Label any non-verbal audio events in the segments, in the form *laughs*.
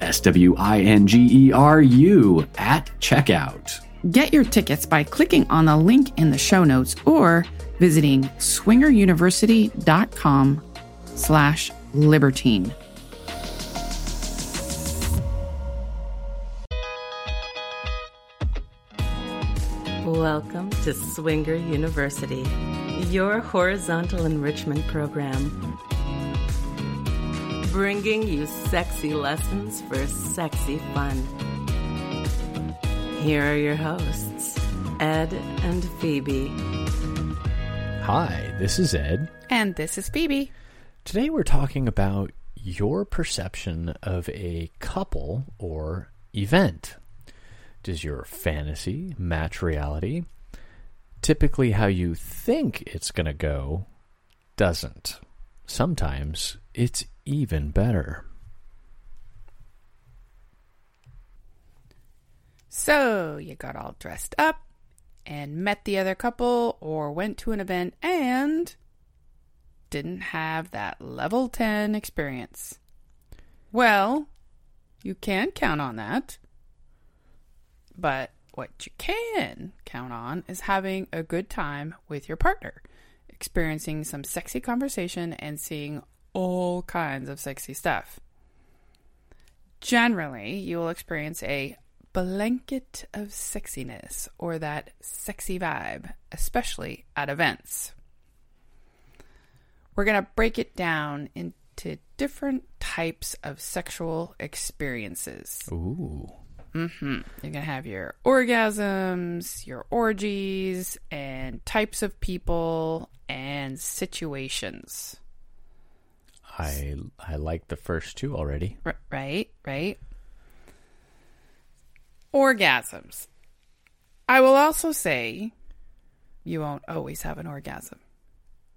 S W I N G E R U at checkout. Get your tickets by clicking on the link in the show notes or visiting swingeruniversity.com slash libertine. Welcome to Swinger University, your horizontal enrichment program bringing you sexy lessons for sexy fun. Here are your hosts, Ed and Phoebe. Hi, this is Ed. And this is Phoebe. Today we're talking about your perception of a couple or event. Does your fantasy match reality? Typically, how you think it's going to go doesn't. Sometimes it's even better. So, you got all dressed up and met the other couple or went to an event and didn't have that level 10 experience. Well, you can count on that. But what you can count on is having a good time with your partner, experiencing some sexy conversation and seeing all kinds of sexy stuff. Generally, you will experience a blanket of sexiness or that sexy vibe, especially at events. We're going to break it down into different types of sexual experiences. Ooh. Mm-hmm. You're going to have your orgasms, your orgies, and types of people and situations. I I like the first two already. R- right, right. Orgasms. I will also say you won't always have an orgasm.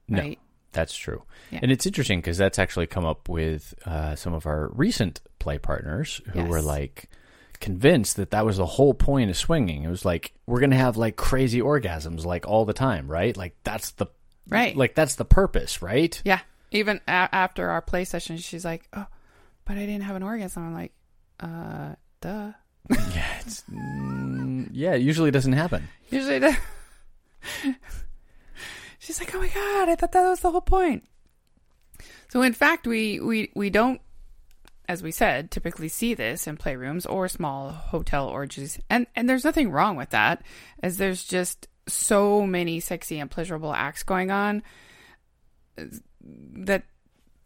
Right? No, that's true. Yeah. And it's interesting because that's actually come up with uh, some of our recent play partners who Yes. were like convinced that that was the whole point of swinging. It was like we're gonna have like crazy orgasms like all the time, right? Like that's the Right. Like that's the purpose, right? Yeah. Even a- after our play session, she's like, "Oh, but I didn't have an orgasm." I'm like, "Uh, duh." *laughs* Yeah. It's, mm, yeah. It usually doesn't happen. Usually, *laughs* she's like, "Oh my god, I thought that was the whole point." So, in fact, we we we don't, as we said, typically see this in playrooms or small hotel orgies, and and there's nothing wrong with that, as there's just so many sexy and pleasurable acts going on uh, that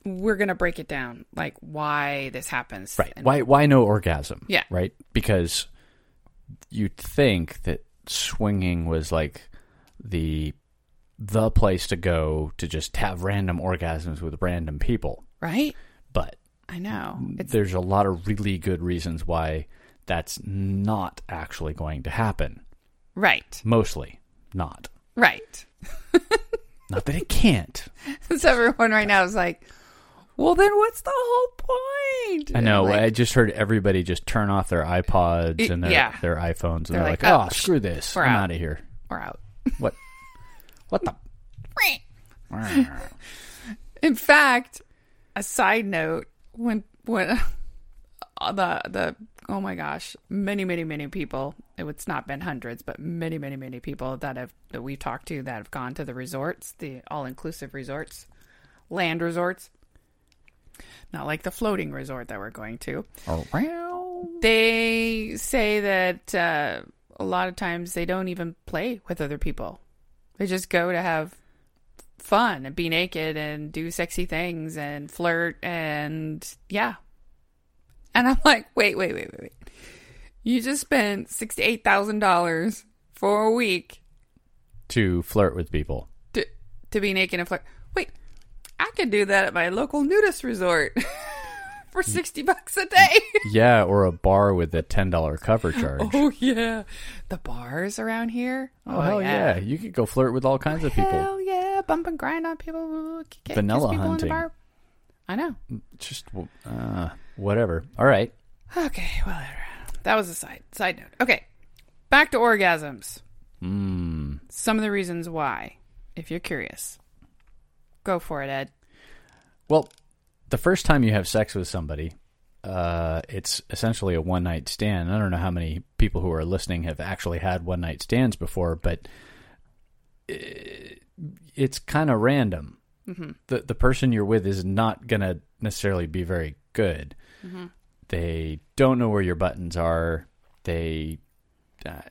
we're gonna break it down, like why this happens. Right. And- Why why no orgasm? Yeah. Right? Because you'd think that swinging was like the the place to go to just have random orgasms with random people. Right? I know. It's there's a lot of really good reasons why that's not actually going to happen. right. Mostly not. Right. *laughs* Not that it can't. *laughs* So everyone right now is like, well, then what's the whole point? I know. Like, I just heard everybody just turn off their iPods It- and their yeah. their iPhones, and They're they're, like, "Oh, "Oh, screw this! I'm out." out of here." we're out. *laughs* What? What the? In fact, a side note when when *laughs* the the oh my gosh, many many many people. It's not been hundreds, but many many many people that have that we've talked to that have gone to the resorts, the all inclusive resorts, land resorts. Not like the floating resort that we're going to. Around. They say that uh, a lot of times they don't even play with other people. They just go to have fun and be naked and do sexy things and flirt and yeah. And I'm like, wait, wait, wait, wait, wait. You just spent six to eight thousand dollars for a week To flirt with people. to to be naked and flirt. Wait, I could do that at my local nudist resort *laughs* for sixty bucks a day. Yeah, or a bar with a ten dollar cover charge. *laughs* oh yeah, the bars around here. Oh, hell yeah. You could go flirt with all kinds of people. Hell yeah, bump and grind on people. kiss Vanilla people hunting. I know. Just uh, whatever. All right. Okay, well, that was a side side note. Okay, back to orgasms. Mm. Some of the reasons why, if you're curious, go for it, Ed. Well, the first time you have sex with somebody, uh, it's essentially a one night stand. I don't know how many people who are listening have actually had one night stands before, but i- it's kind of random. The the person you're with is not gonna necessarily be very good. They don't know where your buttons are. They uh,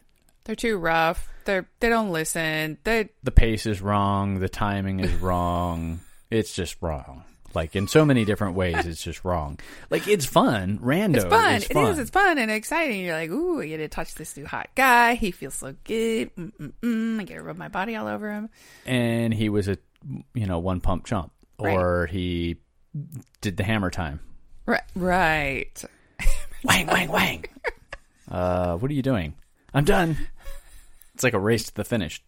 They're too rough. They're they don't listen. They the pace is wrong, the timing is wrong. it's just wrong. Like in so many different ways, it's just wrong. Like it's fun, rando. it's fun. is It fun. is. It's fun and exciting. You're like, ooh, I get to touch this new hot guy. He feels so good. Mm-mm-mm. I get to rub my body all over him. and he was a you know one pump chump, or he did the hammer time. Right. Right. *laughs* Wang wang wang. uh, what are you doing? I'm done. It's like a race to the finish.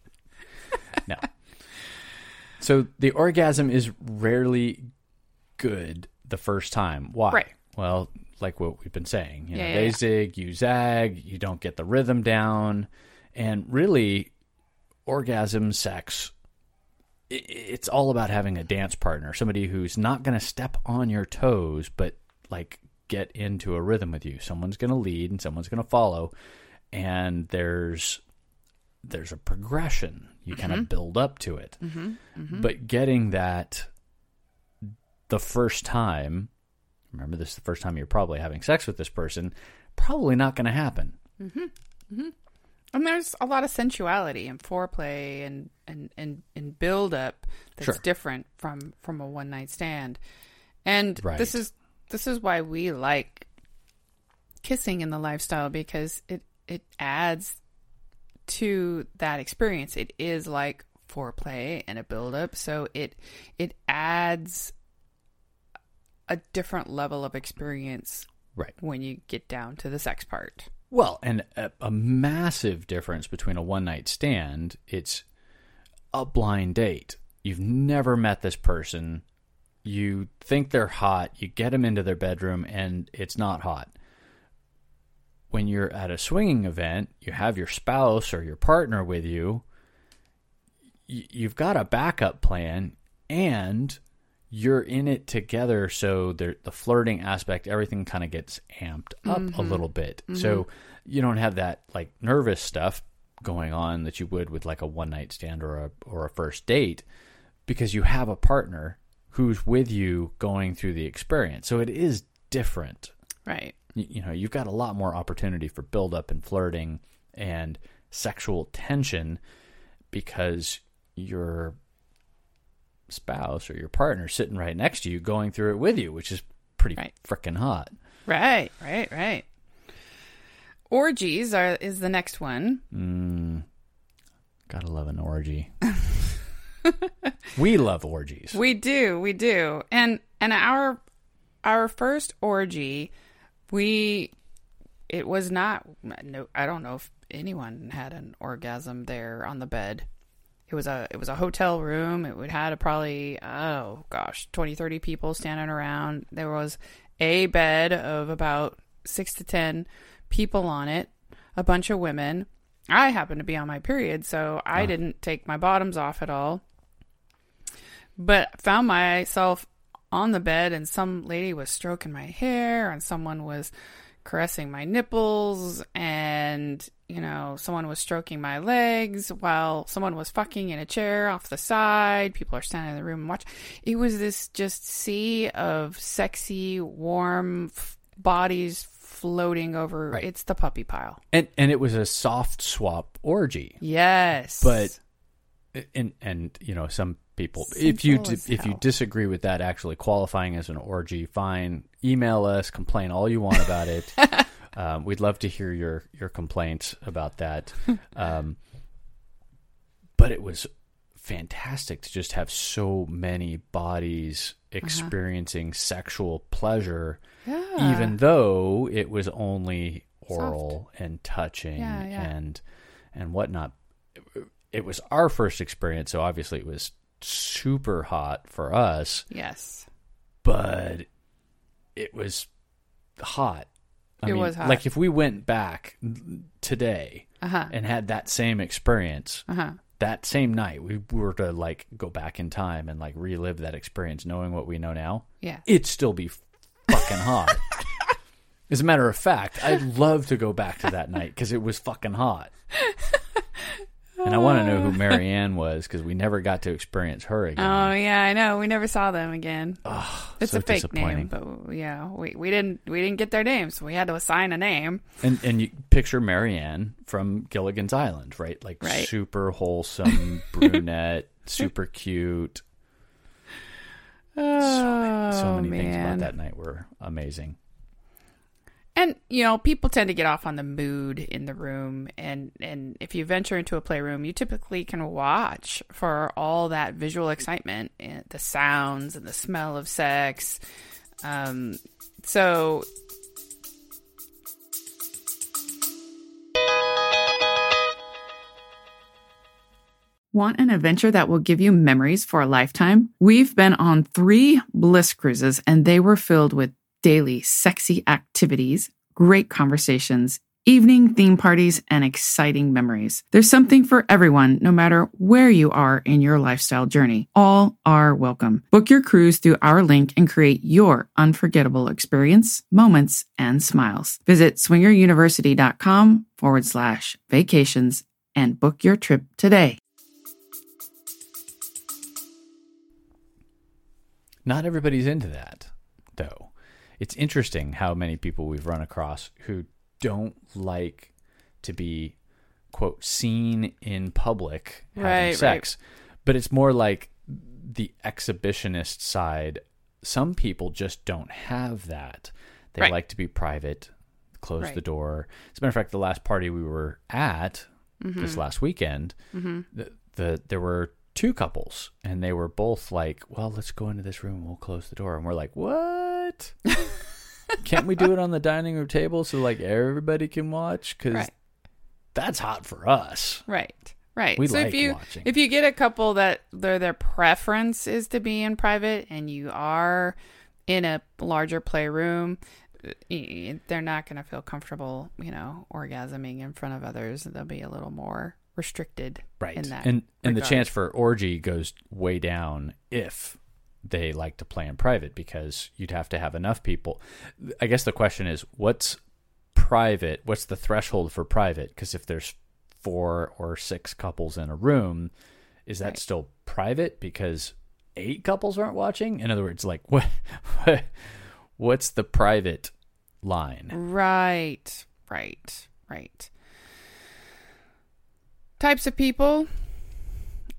No. *laughs* So the orgasm is rarely good the first time. Why? Right. Well, like what we've been saying, you know, Yeah, yeah, they yeah. zig, you zag, you don't get the rhythm down, and really, orgasm sex. It's all about having a dance partner, somebody who's not going to step on your toes, but like get into a rhythm with you. Someone's going to lead and someone's going to follow, and there's there's a progression. You kind of mm-hmm. build up to it, mm-hmm. Mm-hmm. but getting that the first time, remember this is the first time you're probably having sex with this person, probably not going to happen. Mm-hmm. Mm-hmm. And there's a lot of sensuality and foreplay and and and, and build up that's Sure. different from from a one night stand. And Right. this is this is why we like kissing in the lifestyle because it it adds to that experience. It is like foreplay and a build up, so it it adds a different level of experience Right. when you get down to the sex part. Well, and a, a massive difference between a one night stand, it's a blind date. You've never met this person. You think they're hot. You get them into their bedroom, and it's not hot. When you're at a swinging event, you have your spouse or your partner with you. y- You've got a backup plan, and you're in it together. So the the flirting aspect, everything kind of gets amped up a mm-hmm. little bit. Mm-hmm. So you don't have that like nervous stuff going on that you would with like a one night stand or a or a first date because you have a partner who's with you going through the experience. So it is different. Right. You, you know, you've got a lot more opportunity for build up and flirting and sexual tension because your spouse or your partner sitting right next to you going through it with you, which is pretty Right. frickin' hot. Right, right, right. Orgies are is the next one. Mm, gotta love an orgy. *laughs* we love orgies. We do, we do. And and our our first orgy, we it was not no I don't know if anyone had an orgasm there on the bed. It was a it was a hotel room. It would had a probably oh gosh, 20 30 people standing around. There was a bed of about 6 to 10 people on it, a bunch of women, I happened to be on my period, so I Oh. didn't take my bottoms off at all. But found myself on the bed, and some lady was stroking my hair, and someone was caressing my nipples, and you know, someone was stroking my legs while someone was fucking in a chair off the side. People are standing in the room and watch. It was this just sea of sexy, warm f- bodies floating over. Right. It's the puppy pile. And and it was a soft swap orgy. Yes, But and and you know some people if you Simple if you disagree with that actually qualifying as an orgy fine email us complain all you want about it *laughs* um, we'd love to hear your your complaints about that *laughs* um, but it was fantastic to just have so many bodies experiencing sexual pleasure yeah. even though it was only oral and touching Yeah, yeah. and and whatnot. It was our first experience, so obviously it was super hot for us, yes, but it was hot. I It mean, was hot. Like if we went back today uh huh, and had that same experience uh huh. that same night, we were to like go back in time and like relive that experience, knowing what we know now. Yeah. it'd still be fucking hot. *laughs* As a matter of fact, I'd love to go back to that night because it was fucking hot. *laughs* And I want to know who *laughs* Mary Ann was because we never got to experience her again. Oh yeah, I know. We never saw them again. it's so a fake name, but yeah, we, we didn't we didn't get their names. We had to assign a name. And and you picture Mary Ann from Gilligan's Island, right? Like Right. super wholesome *laughs* brunette, super cute. Oh, so many things man. about that night were amazing. And you know, people tend to get off on the mood in the room, and and if you venture into a playroom, you typically can watch for all that visual excitement, and the sounds and the smell of sex. Um, so Want an adventure that will give you memories for a lifetime? We've been on three bliss cruises, and they were filled with daily sexy activities, great conversations, evening theme parties, and exciting memories. There's something for everyone, no matter where you are in your lifestyle journey. All are welcome. Book your cruise through our link and create your unforgettable experience, moments, and smiles. Visit swingeruniversity.com forward slash vacations and book your trip today. Not everybody's into that, though. It's interesting how many people we've run across who don't like to be, quote, seen in public having Right, right. sex. But it's more like the exhibitionist side. Some people just don't have that. They Right. like to be private, close the door. As a matter of fact, the last party we were at Mm-hmm. this last weekend, the, the there were two couples and they were both like well let's go into this room and we'll close the door and we're like what *laughs* can't we do it on the dining room table so like everybody can watch because Right. that's hot for us Right. Right. We so like if you watching. if you get a couple that their their preference is to be in private and you are in a larger playroom, they're not going to feel comfortable, you know, orgasming in front of others. They'll be a little more restricted right in that. and and the chance for orgy goes way down if they like to play in private because you'd have to have enough people i guess the question is what's private what's the threshold for private because if there's four or six couples in a room is that Right. still private because eight couples aren't watching in other words like *laughs* what, what what's the private line Right, right, right. Types of people.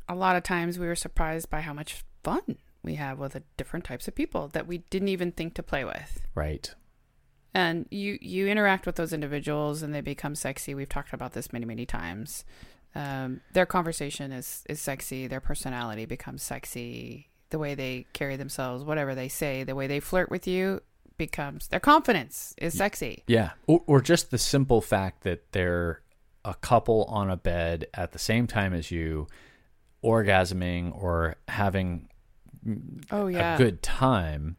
A lot of times we were surprised by how much fun we have with the different types of people that we didn't even think to play with. right And you you interact with those individuals and they become sexy. We've talked about this many many times. Um, their conversation is is sexy. Their personality becomes sexy. The way they carry themselves, whatever they say, the way they flirt with you becomes their confidence is sexy. Yeah, or, or just the simple fact that they're a couple on a bed at the same time as you, orgasming or having Oh yeah, a good time.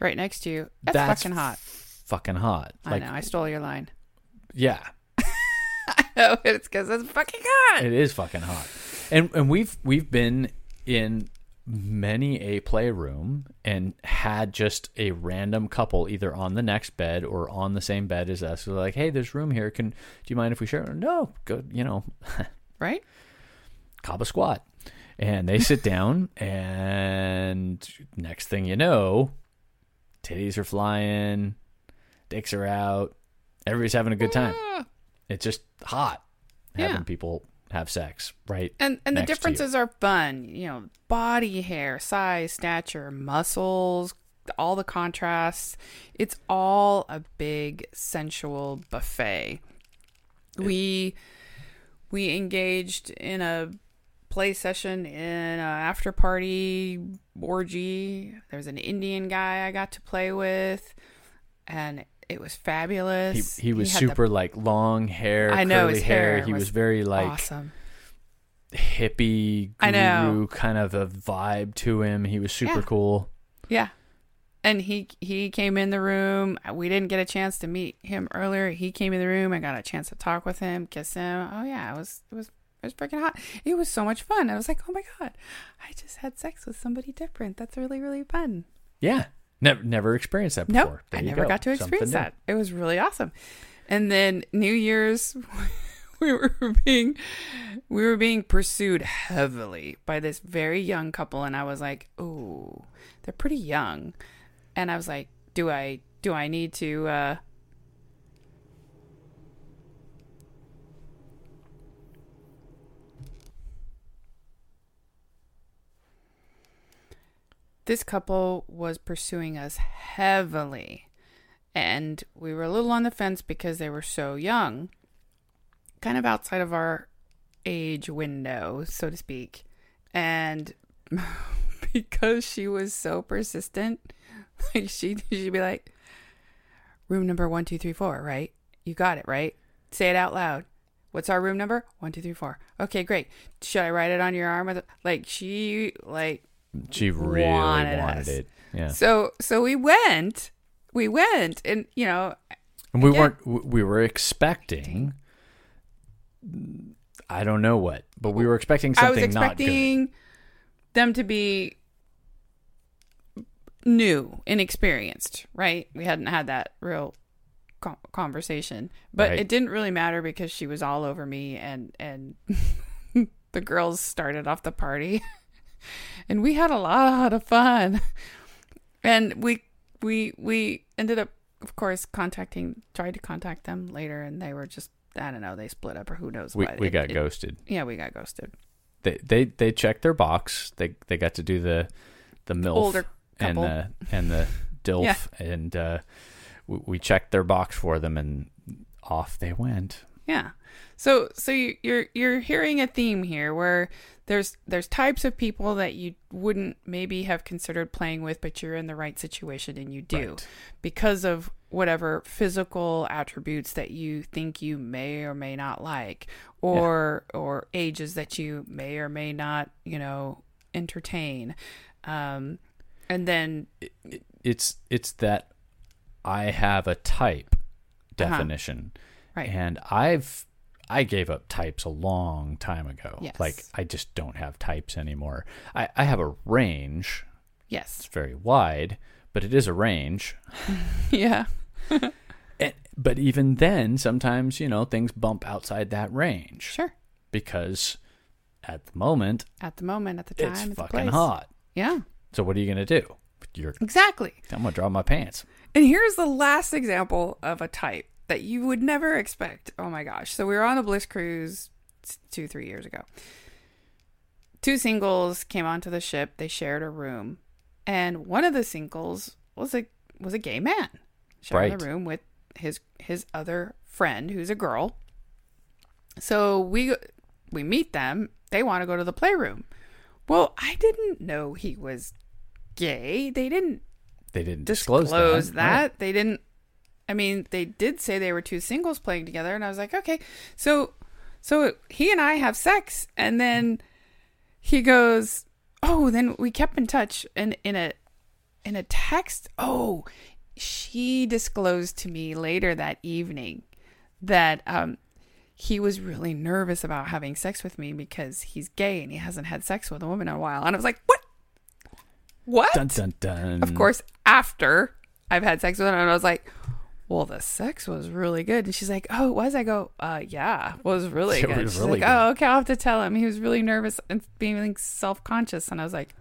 right next to you. That's, That's fucking hot. Fucking hot. I know. I stole your line. Yeah. *laughs* know it's because it's fucking hot. It is fucking hot. And and we've we've been in many a playroom and had just a random couple either on the next bed or on the same bed as us. Like, "Hey, there's room here. Can do you mind if we share?" No, go. You know, *laughs* right? Kaba squat. And they sit down, and next thing you know, titties are flying, dicks are out, everybody's having a good time. Ah. It's just hot Yeah. having people have sex, right? And and the next to you. differences are fun. You know, body hair, size, stature, muscles, all the contrasts. It's all a big sensual buffet. We we engaged in a play session in a after party orgy. There was an Indian guy I got to play with, and it was fabulous. he was had the super like long hair, I know, curly his hair. hair He was, was very like awesome. hippie I know. guru kind of a vibe to him. He was super Yeah. cool. Yeah. And he he came in the room. We didn't get a chance to meet him earlier. He came in the room. I got a chance to talk with him, kiss him. Oh yeah, it was it was it was freaking hot. It was so much fun. I was like, oh my god, I just had sex with somebody different. That's really really fun. Yeah, never never experienced that Nope, before. There I never go. got to Something experience new. that. It was really awesome. And then New Year's, *laughs* we were being we were being pursued heavily by this very young couple, and I was like, "Oh, they're pretty young," and I was like, "Do I do I need to?" uh This couple was pursuing us heavily and we were a little on the fence because they were so young, kind of outside of our age window, so to speak. And *laughs* because she was so persistent, *laughs* like she she'd be like, "Room number one, two, three, four, right? You got it, right? Say it out loud. What's our room number? One, two, three, four. Okay, great. Should I write it on your arm? Like she like She really wanted wanted, it. Yeah, so so we went. We went, and you know, and we again- weren't. We were expecting. I don't know what, but we were expecting something. I was something not good. expecting them to be new, inexperienced, right? We hadn't had that real conversation, but Right. it didn't really matter because she was all over me, and and *laughs* the girls started off the party, *laughs* and we had a lot of fun, and we we we ended up, of course, contacting, tried to contact them later, and they were just. I don't know. They split up, or who knows We what. we It- got it- ghosted. Yeah, we got ghosted. They they they checked their box. They they got to do the the milf and the and the *laughs* dilf, Yeah. and uh, we, we checked their box for them, and off they went. Yeah. So so you, you're you're hearing a theme here where there's there's types of people that you wouldn't maybe have considered playing with, but you're in the right situation and you do Right. because of whatever physical attributes that you think you may or may not like, or or ages that you may or may not you know entertain, um, and then it's it's that I have a type Uh-huh. definition, right and I've I gave up types a long time ago. Yes. Like I just don't have types anymore. I, I have a range. yes It's very wide, but it is a range. *laughs* yeah *laughs* And, but even then, sometimes you know things bump outside that range sure because at the moment at the moment at the time it's at fucking place. hot. yeah So what are you gonna do? You're exactly I'm gonna draw my pants. And here's the last example of a type that you would never expect. Oh my gosh. So we were on a Bliss cruise two, three years ago. Two singles came onto the ship. They shared a room. And one of the singles was a was a gay man. Sharing Right. a room with his his other friend who's a girl. So we we meet them. They want to go to the playroom. Well, I didn't know he was gay. They didn't They didn't disclose, disclose, that. Right. They didn't. I mean, they did say they were two singles playing together, and I was like, okay, so, so he and I have sex, and then he goes, oh, then we kept in touch, and in a, in a text, oh, she disclosed to me later that evening that um he was really nervous about having sex with me because he's gay and he hasn't had sex with a woman in a while. And I was like, what? What? Dun dun dun. Of course, after I've had sex with him, and I was like, well, the sex was really good. And she's like, oh, it was? I go, uh, yeah, it was really *laughs* It good. was she's really like, good. oh, okay, I'll have to tell him. He was really nervous and being like, self conscious. And I was like,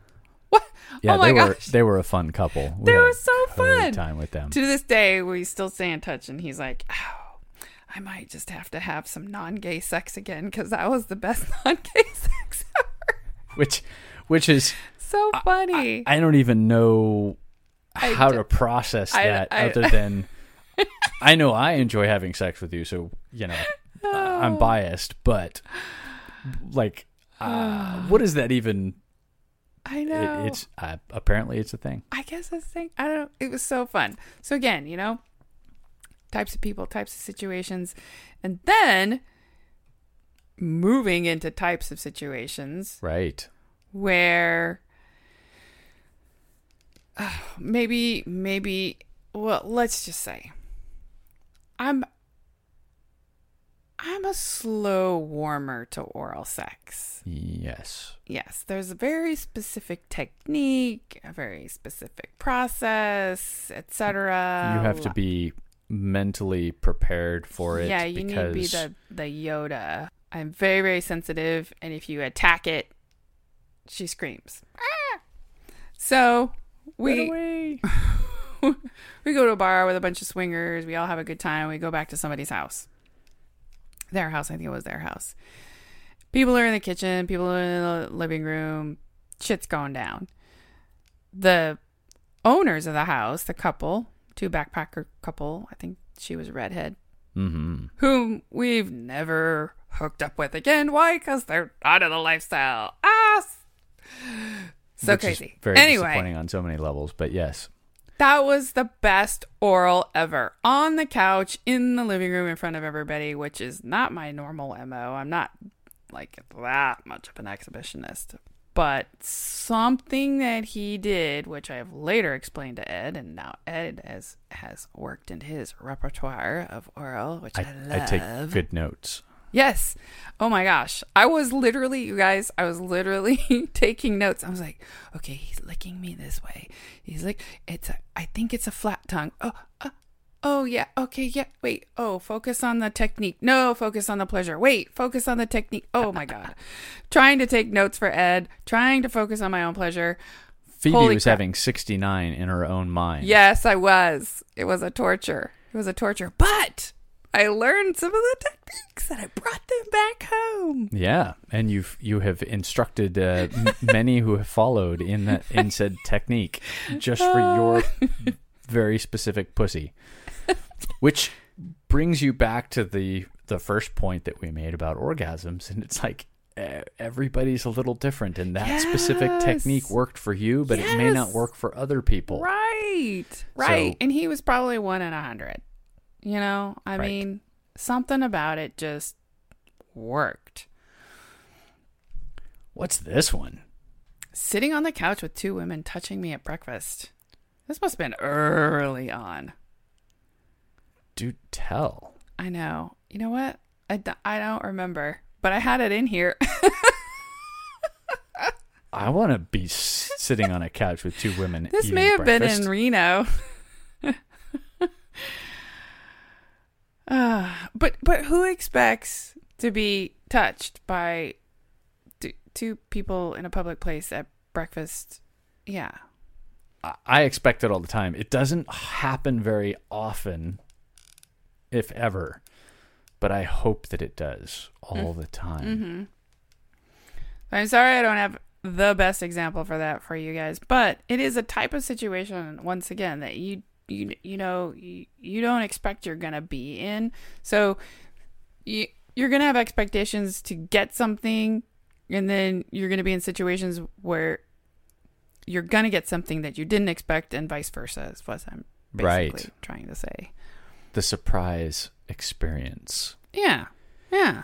what? *laughs* Yeah, oh my they were gosh. they were a fun couple. We They were so fun. Time with them. to this day, we still stay in touch. And he's like, oh, I might just have to have some non gay sex again because that was the best *laughs* non gay sex ever. Which which is So funny. I don't even know how d- to process I- that I- other than I know I enjoy having sex with you, so you know uh, I'm biased, but like, uh, *sighs* what is that even? I It, know. it's uh, apparently it's a thing. I guess that's the thing. I don't know. It was so fun. So again, you know, types of people, types of situations, and then moving into types of situations Right. where uh, *sighs* maybe, maybe, well, let's just say, I'm, I'm a slow warmer to oral sex. Yes. Yes, there's a very specific technique, a very specific process, etc. you have to be mentally prepared for it. Yeah, you need to be the the Yoda. I'm very very sensitive, and if you attack it, she screams. "Ah!" So we *laughs* *laughs* we go to a bar with a bunch of swingers. We all have a good time. We go back to somebody's house. Their house, I think it was their house. People are in the kitchen, people are in the living room. Shit's going down. The owners of the house, the couple, two backpacker couple, I think she was a redhead, hmm whom we've never hooked up with again. Why? Because they're out of the lifestyle. Ah! So Which crazy. very anyway, disappointing on so many levels, but yes. That was the best oral ever. On the couch, in the living room, in front of everybody, which is not my normal MO. I'm not like that much of an exhibitionist. But something that he did, which I have later explained to Ed, and now Ed has has worked in his repertoire of oral, which I, I, love. I take good notes. Yes. Oh my gosh. I was literally, you guys, I was literally *laughs* taking notes. I was like, okay, he's licking me this way. He's like, it's a, I think it's a flat tongue. Oh, uh, oh yeah. Okay. Yeah. Wait. Oh, focus on the technique. No, focus on the pleasure. Wait, focus on the technique. Oh my God. *laughs* trying to take notes for Ed, trying to focus on my own pleasure. Phoebe Holy was crap. having 69 in her own mind. Yes, I was. It was a torture. It was a torture. But I learned some of the techniques and I brought them back home. Yeah, and you've you have instructed uh, m- many who have followed in that in said technique just for *laughs* your very specific pussy, *laughs* which brings you back to the the first point that we made about orgasms, and it's like everybody's a little different, and that specific technique worked for you, but it may not work for other people. Right. Right. So- and he was probably one in a hundred. You know, I Right. mean, something about it just worked. What's this one? Sitting on the couch with two women touching me at breakfast. This must have been early on. Do tell. I know. You know what? I, I don't remember, but I had it in here. *laughs* I want to be s- sitting on a couch with two women. this may have breakfast. been in Reno. *laughs* uh, but but who expects to be touched by t- two people in a public place at breakfast? Yeah. I- I expect it all the time. It doesn't happen very often, if ever, but I hope that it does all the time. Mm-hmm. I'm sorry I don't have the best example for that for you guys, but it is a type of situation once again that you you you know you, you don't expect you're gonna be in. So you you're gonna have expectations to get something, and then you're gonna be in situations where you're gonna get something that you didn't expect, and vice versa. Is what I'm basically Right. trying to say. The surprise experience. Yeah, yeah.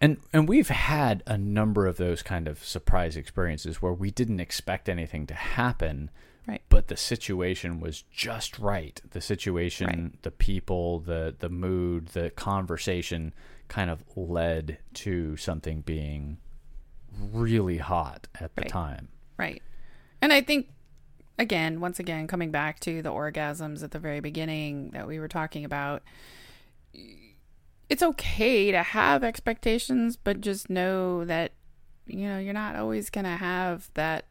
And and we've had a number of those kind of surprise experiences where we didn't expect anything to happen, Right. but the situation was just right. The situation, Right. the people, the the mood, the conversation kind of led to something being really hot at the Right. time. Right. And I think, again, once again, coming back to the orgasms at the very beginning that we were talking about, it's okay to have expectations, but just know that, you know, you're not always going to have that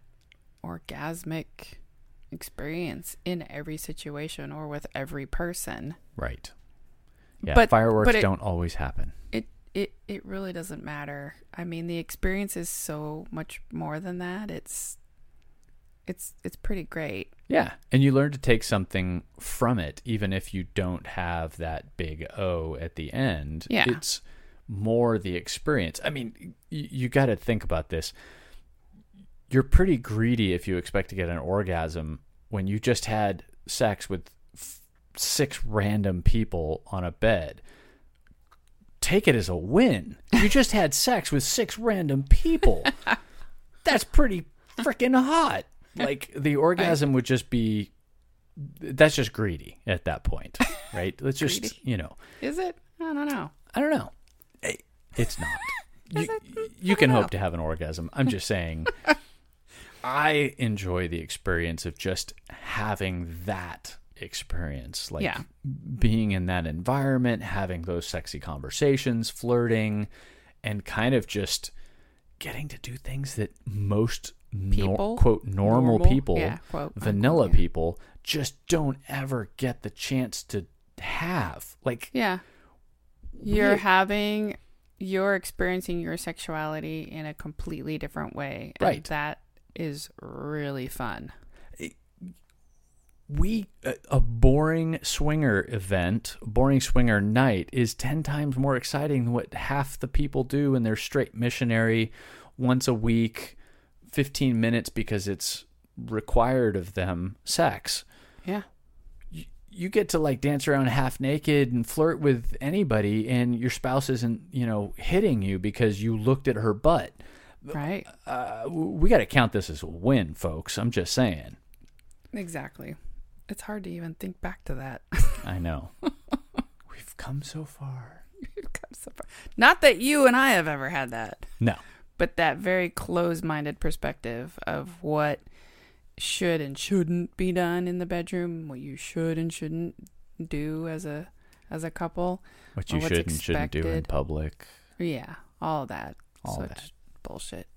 orgasmic experience in every situation or with every person. Right. Yeah, But- fireworks but it- don't always happen. It, it, it really doesn't matter. I mean, the experience is so much more than that. It's, it's, it's pretty great. Yeah, and you learn to take something from it, even if you don't have that big O at the end. Yeah. it's more the experience. I mean, y- you got to think about this. You're pretty greedy if you expect to get an orgasm when you just had sex with f- six random people on a bed. Take it as a win. You *laughs* just had sex with six random people. *laughs* That's pretty freaking hot. Like the orgasm would just be that's just greedy at that point, *laughs* right? Let's just, Greedy. you know, Is it? I don't know. I don't know. Eh, It's not. you, you can hope to have an orgasm. I'm just saying I enjoy the experience of just having that experience like Yeah. being in that environment, having those sexy conversations, flirting and kind of just getting to do things that most nor- quote normal, Normal? people, Yeah, quote, vanilla unquote, yeah. people just don't ever get the chance to have. Like Yeah. You're We- having you're experiencing your sexuality in a completely different way. And Right. that is really fun. we a, a boring swinger event, boring swinger night is 10 times more exciting than what half the people do in their straight missionary once a week 15 minutes because it's required of them sex. Yeah. You get to like dance around half naked and flirt with anybody and your spouse isn't, you know, hitting you because you looked at her butt. Right? Uh, we got to count this as a win, folks. I'm just saying. Exactly. It's hard to even think back to that. *laughs* I know. We've come so far. We've come so far. Not that you and I have ever had that, No. but that very close-minded perspective of what should and shouldn't be done in the bedroom, what you should and shouldn't do as a as a couple. What you what's should and shouldn't do in public. Yeah, all that. All Such that. Bullshit.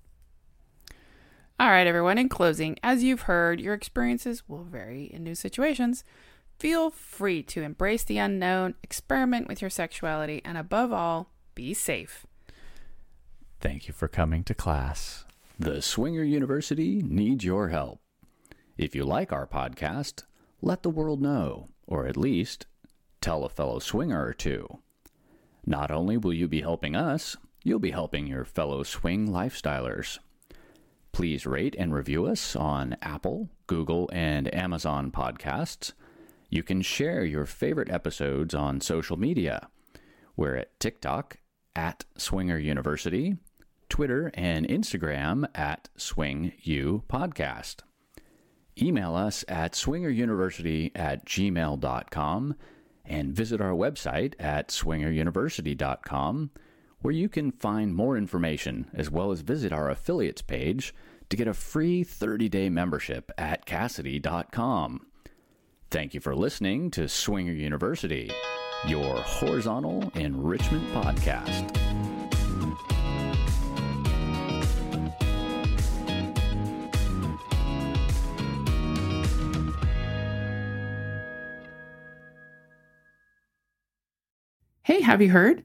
All right, everyone. In closing, as you've heard, your experiences will vary in new situations. Feel free to embrace the unknown, experiment with your sexuality, and above all, be safe. Thank you for coming to class. The Swinger University needs your help. If you like our podcast, let the world know, or at least tell a fellow swinger or two. Not only will you be helping us, you'll be helping your fellow swing lifestylers. Please rate and review us on Apple, Google, and Amazon podcasts. You can share your favorite episodes on social media. We're at TikTok at Swinger University, Twitter and Instagram at Swing U Podcast. Email us at swingeruniversity at gmail.com and visit our website at swingeruniversity.com where you can find more information as well as visit our affiliates page to get a free 30-day membership at SDC.com. Thank you for listening to Swinger University, your horizontal enrichment podcast. Hey, have you heard?